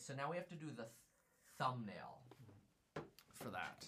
So now we have to do the th- thumbnail for that.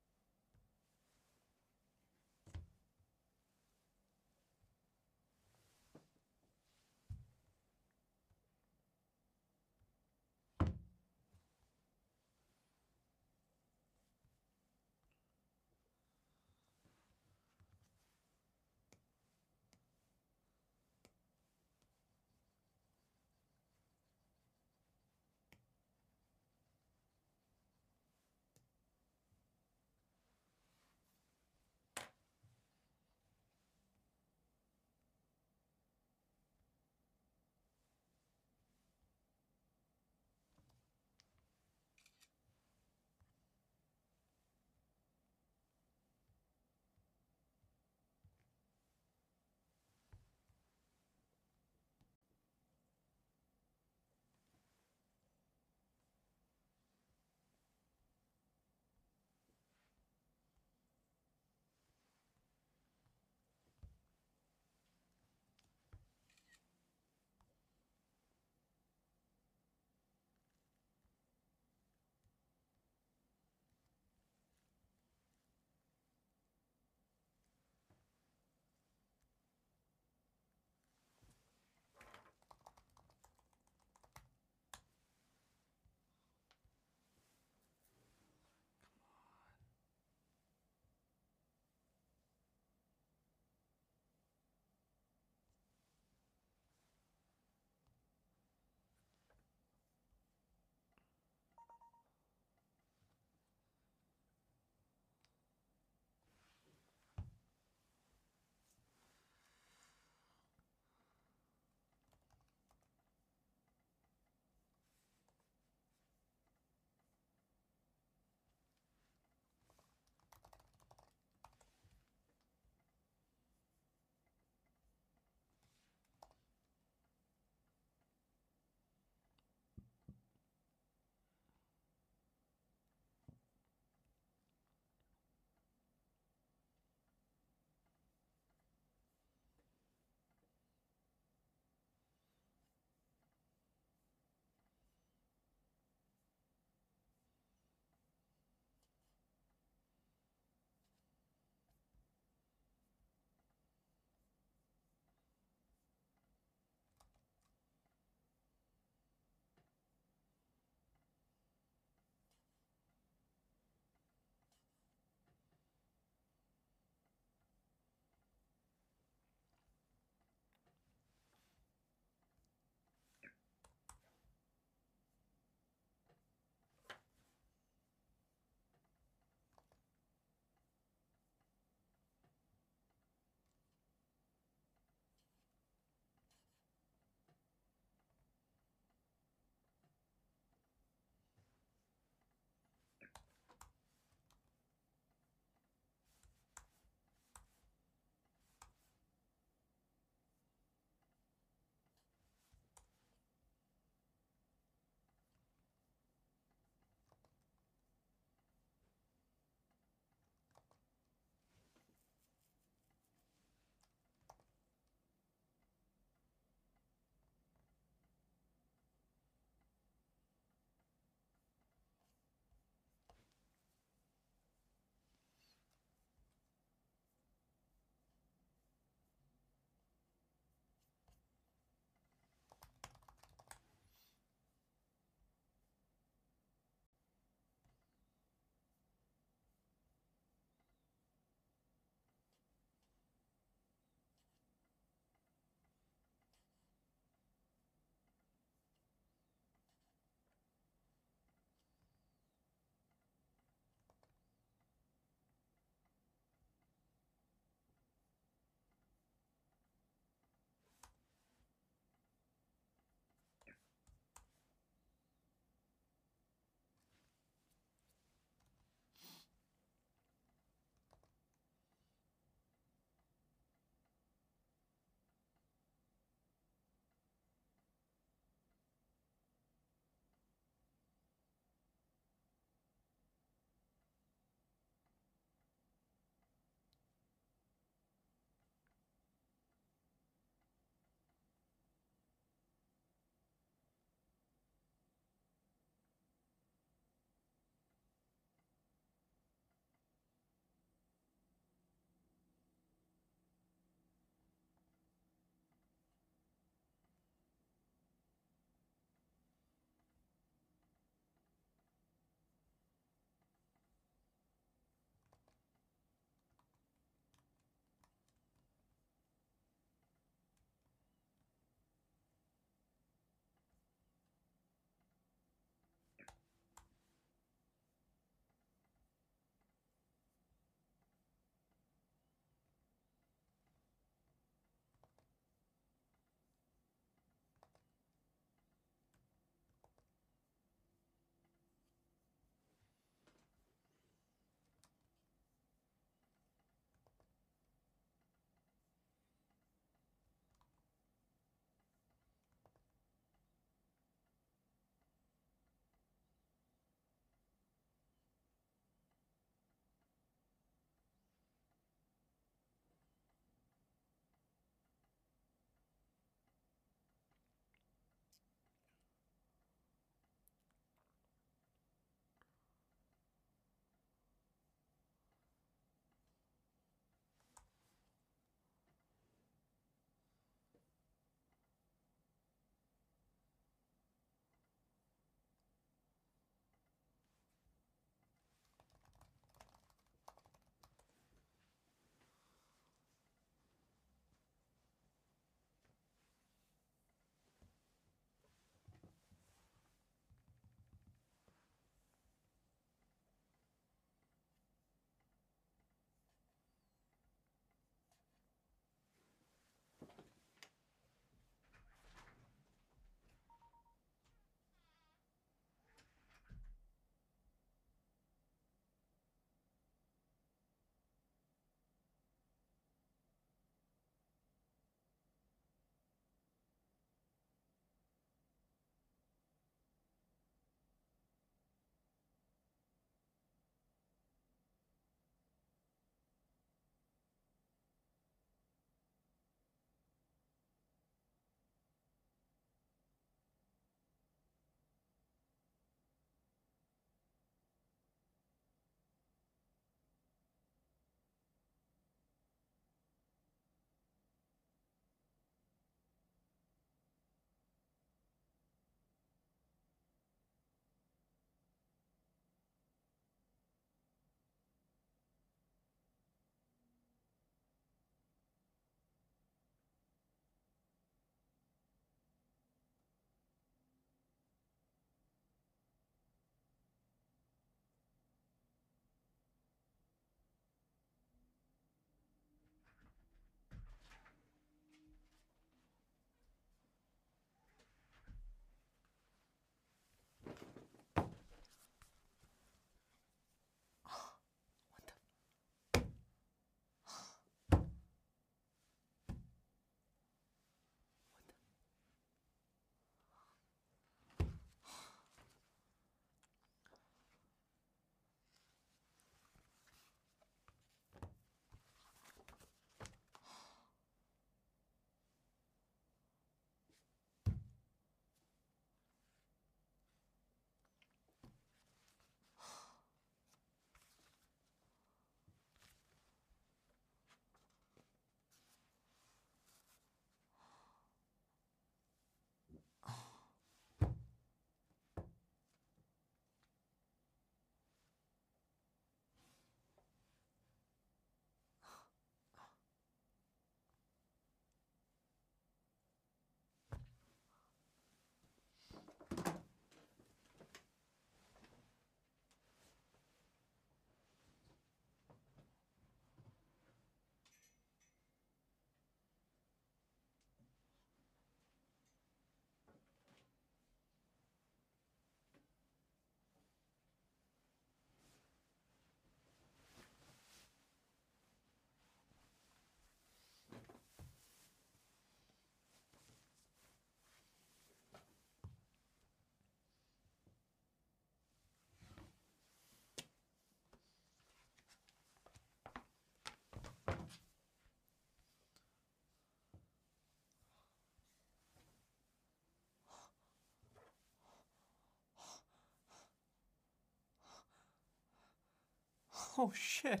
Oh shit.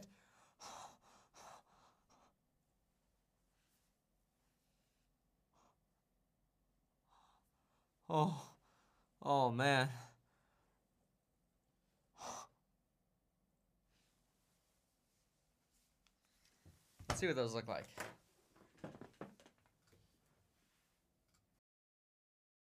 Oh, oh man. Let's see what those look like.